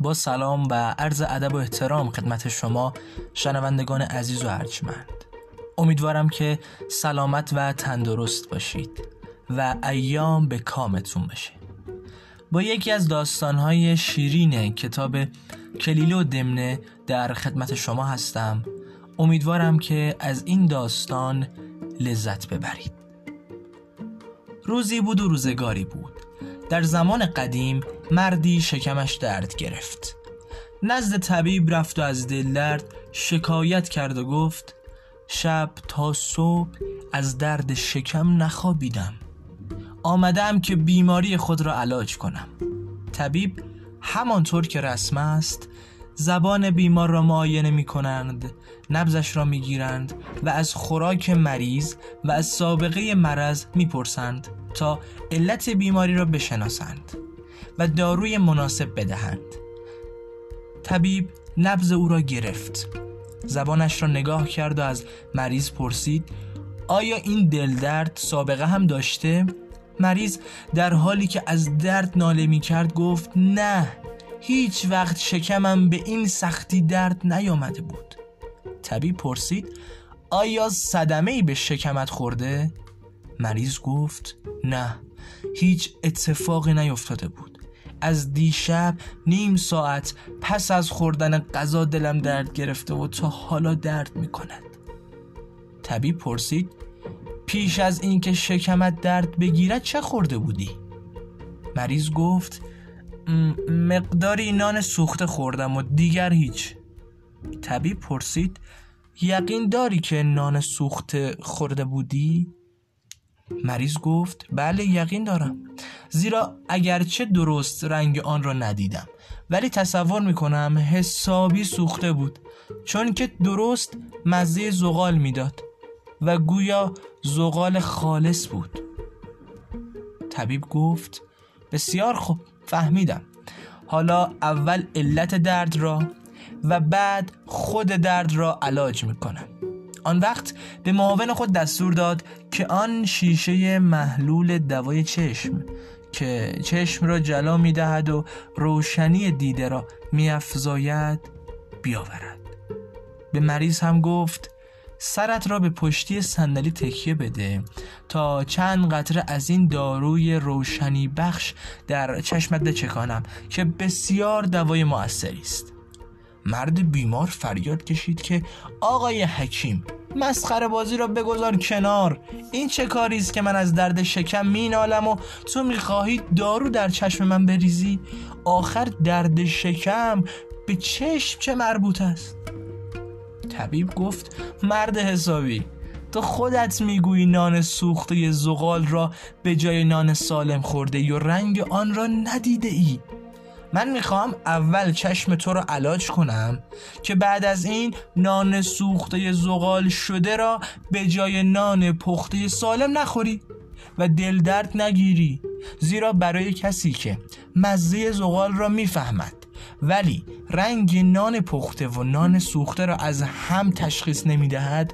با سلام و عرض ادب و احترام خدمت شما شنوندگان عزیز و ارجمند. امیدوارم که سلامت و تندرست باشید و ایام به کامتون باشه با یکی از داستانهای شیرین کتاب کلیله و دمنه در خدمت شما هستم. امیدوارم که از این داستان لذت ببرید. روزی بود و روزگاری بود. در زمان قدیم مردی شکمش درد گرفت. نزد طبیب رفت و از دل درد شکایت کرد و گفت شب تا صبح از درد شکم نخوابیدم. آمدم که بیماری خود را علاج کنم. طبیب همانطور که رسم است زبان بیمار را معاینه می کنند نبزش را می گیرند و از خوراک مریض و از سابقه مرض می پرسند تا علت بیماری را بشناسند و داروی مناسب بدهند. طبیب نبز او را گرفت. زبانش را نگاه کرد و از مریض پرسید آیا این دل درد سابقه هم داشته؟ مریض در حالی که از درد ناله می کرد گفت نه. هیچ وقت شکمم به این سختی درد نیامده بود طبیب پرسید آیا صدمه ای به شکمت خورده؟ مریض گفت نه هیچ اتفاقی نیفتاده بود از دیشب نیم ساعت پس از خوردن غذا دلم درد گرفته و تا حالا درد می کند طبیب پرسید پیش از اینکه شکمت درد بگیرد چه خورده بودی؟ مریض گفت مقداری نان سوخته خوردم و دیگر هیچ. طبیب پرسید یقین داری که نان سوخته خورده بودی؟ مریض گفت بله یقین دارم. زیرا اگرچه درست رنگ آن را ندیدم ولی تصور می‌کنم حسابی سوخته بود چون که درست مزه زغال می‌داد و گویا زغال خالص بود. طبیب گفت بسیار خوب. فهمیدم. حالا اول علت درد را و بعد خود درد را علاج می‌کنم. آن وقت به معاون خود دستور داد که آن شیشه محلول دوای چشم که چشم را جلا می‌دهد و روشنی دیده را میافزاید بیاورد. به مریض هم گفت سرت را به پشتی صندلی تکیه بده تا چند قطره از این داروی روشنی بخش در چشمت بچکانم که بسیار دوای موثری است. مرد بیمار فریاد کشید که آقای حکیم مسخره بازی را بگذار کنار. این چه کاری است که من از درد شکم مینالم و تو می‌خواهی دارو در چشم من بریزی؟ آخر درد شکم به چشم چه مربوط است؟ طبیب گفت مرد حسابی تو خودت می‌گویی نان سوخته زغال را به جای نان سالم خورده و رنگ آن را ندیده ای. من می‌خوام اول چشم تو را علاج کنم که بعد از این نان سوخته زغال شده را به جای نان پخته سالم نخوری و دل درد نگیری زیرا برای کسی که مزه زغال را می‌فهمد. ولی رنگ نان پخته و نان سوخته را از هم تشخیص نمی‌دهد.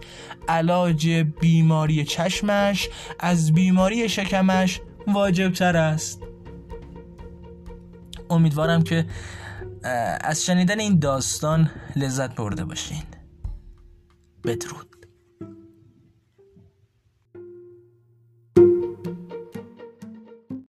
علاج بیماری چشمش از بیماری شکمش واجب تر است. امیدوارم که از شنیدن این داستان لذت برده باشین. بدرود.